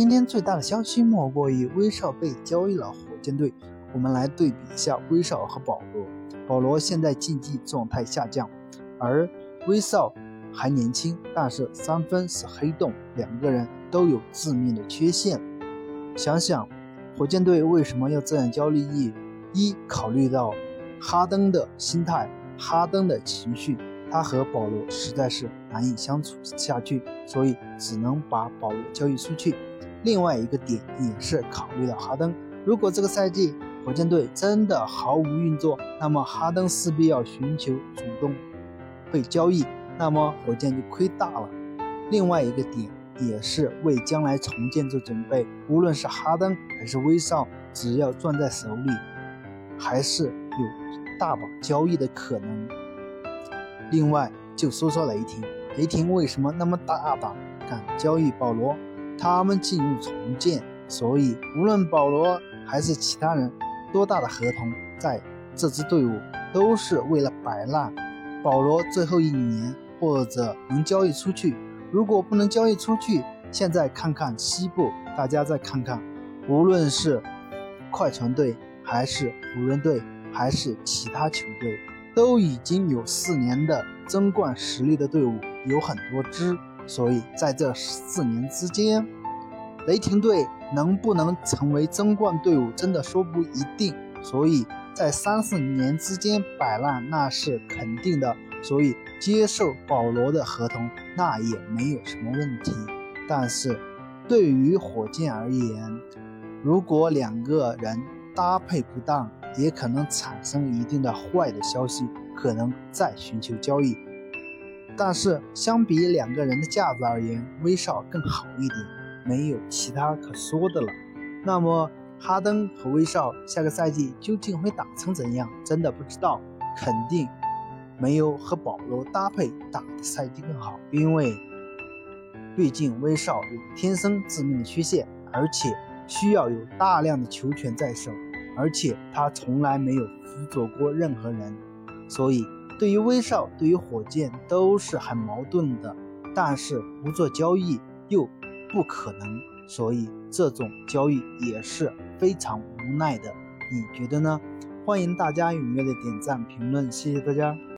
今天最大的消息莫过于威少被交易了火箭队。我们来对比一下威少和保罗。保罗现在竞技状态下降，而威少还年轻，但是三分是黑洞，两个人都有致命的缺陷。想想火箭队为什么要这样交易？一考虑到哈登的心态，哈登的情绪。他和保罗实在是难以相处下去，所以只能把保罗交易出去。另外一个点也是考虑到哈登，如果这个赛季火箭队真的毫无运作，那么哈登势必要寻求主动被交易，那么火箭就亏大了。另外一个点也是为将来重建做准备，无论是哈登还是威少，只要攥在手里，还是有大把交易的可能。另外，就说说雷霆，雷霆为什么那么大胆敢交易保罗？他们进入重建，所以无论保罗还是其他人，多大的合同，在这支队伍都是为了摆烂。保罗最后一年或者能交易出去，如果不能交易出去，现在看看西部，大家再看看，无论是快船队，还是湖人队，还是其他球队。都已经有四年的争冠实力的队伍有很多支，所以在这四年之间，雷霆队能不能成为争冠队伍，真的说不一定。所以在三四年之间摆烂那是肯定的，所以接受保罗的合同那也没有什么问题。但是对于火箭而言，如果两个人搭配不当，也可能产生一定的坏的消息，可能再寻求交易。但是相比两个人的架子而言，威少更好一点，没有其他可说的了。那么哈登和威少下个赛季究竟会打成怎样？真的不知道，肯定没有和保罗搭配打的赛季更好，因为毕竟威少有天生致命的缺陷，而且需要有大量的球权在手。而且他从来没有辅佐过任何人，所以对于威少，对于火箭都是很矛盾的。但是不做交易又不可能，所以这种交易也是非常无奈的。你觉得呢？欢迎大家踊跃的点赞评论，谢谢大家。